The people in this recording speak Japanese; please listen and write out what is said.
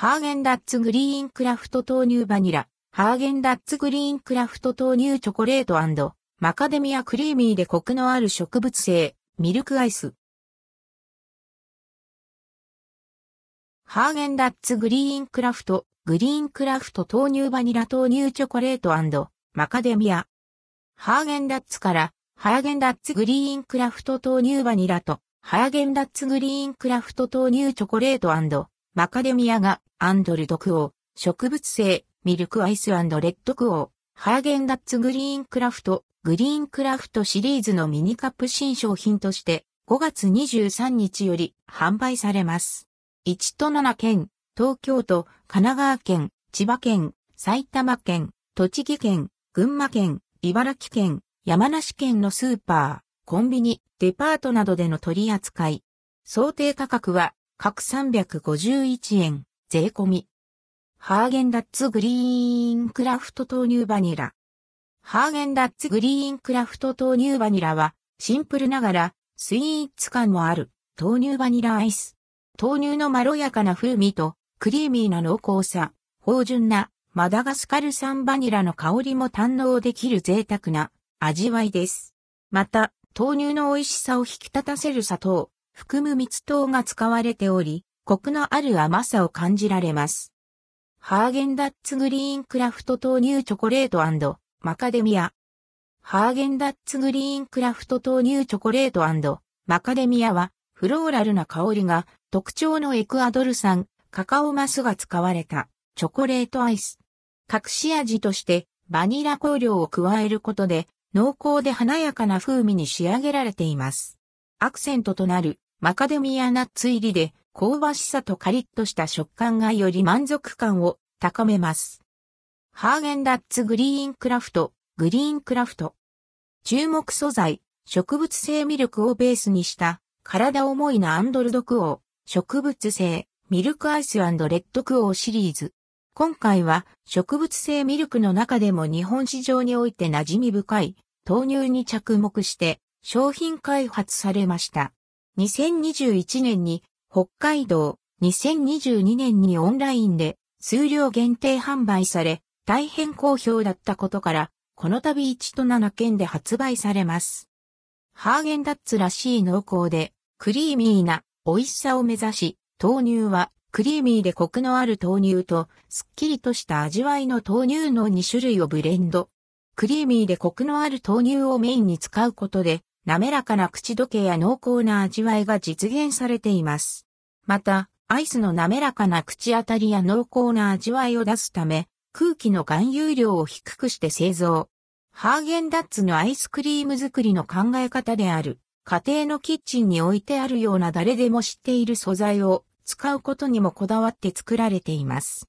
ハーゲンダッツ GREEN CRAFT 豆乳バニラ、ハーゲンダッツ GREEN CRAFT 豆乳チョコレートマカデミアクリーミーでコクのある植物性、ミルクアイス。ハーゲンダッツ GREEN CRAFT、 GREEN CRAFT 豆乳バニラ豆乳チョコレートマカデミア。ハーゲンダッツからハーゲンダッツ GREEN CRAFT 豆乳バニラとハーゲンダッツ GREEN CRAFT 豆乳チョコレートマカデミアがアンドルドクオー、植物性、ミルクアイスレッドクオー、ハーゲンダッツグリーンクラフト、グリーンクラフトシリーズのミニカップ新商品として5月23日より販売されます。1都7県、東京都、神奈川県、千葉県、埼玉県、栃木県、群馬県、茨城県、山梨県のスーパー、コンビニ、デパートなどでの取り扱い。想定価格は各351円、税込み。ハーゲンダッツグリーンクラフト豆乳バニラ。ハーゲンダッツグリーンクラフト豆乳バニラは、シンプルながら、スイーツ感もある、豆乳バニラアイス。豆乳のまろやかな風味と、クリーミーな濃厚さ、芳醇な、マダガスカル産バニラの香りも堪能できる贅沢な味わいです。また、豆乳の美味しさを引き立たせる砂糖、含蜜糖が使われており、コクのある甘さを感じられます。ハーゲンダッツグリーンクラフト豆乳チョコレートマカデミア。ハーゲンダッツグリーンクラフト豆乳チョコレートマカデミアは、フローラルな香りが特徴のエクアドル産カカオマスが使われたチョコレートアイス。隠し味としてバニラ香料を加えることで濃厚で華やかな風味に仕上げられています。アクセントとなるマカデミアナッツ入りで香ばしさとカリッとした食感がより満足感を高めます。ハーゲンダッツグリーンクラフト、グリーンクラフト。注目素材、植物性ミルクをベースにした体重いなアンドルドクオー、植物性ミルクアイスレッドクオーシリーズ。今回は植物性ミルクの中でも日本市場において馴染み深い豆乳に着目して商品開発されました。2021年に北海道、2022年にオンラインで数量限定販売され、大変好評だったことから、この度1と7件で発売されます。ハーゲンダッツらしい濃厚で、クリーミーな美味しさを目指し、豆乳はクリーミーでコクのある豆乳と、すっきりとした味わいの豆乳の2種類をブレンド。クリーミーでコクのある豆乳をメインに使うことで、滑らかな口どけや濃厚な味わいが実現されています。また、アイスの滑らかな口当たりや濃厚な味わいを出すため、空気の含有量を低くして製造。ハーゲンダッツのアイスクリーム作りの考え方である。家庭のキッチンに置いてあるような誰でも知っている素材を使うことにもこだわって作られています。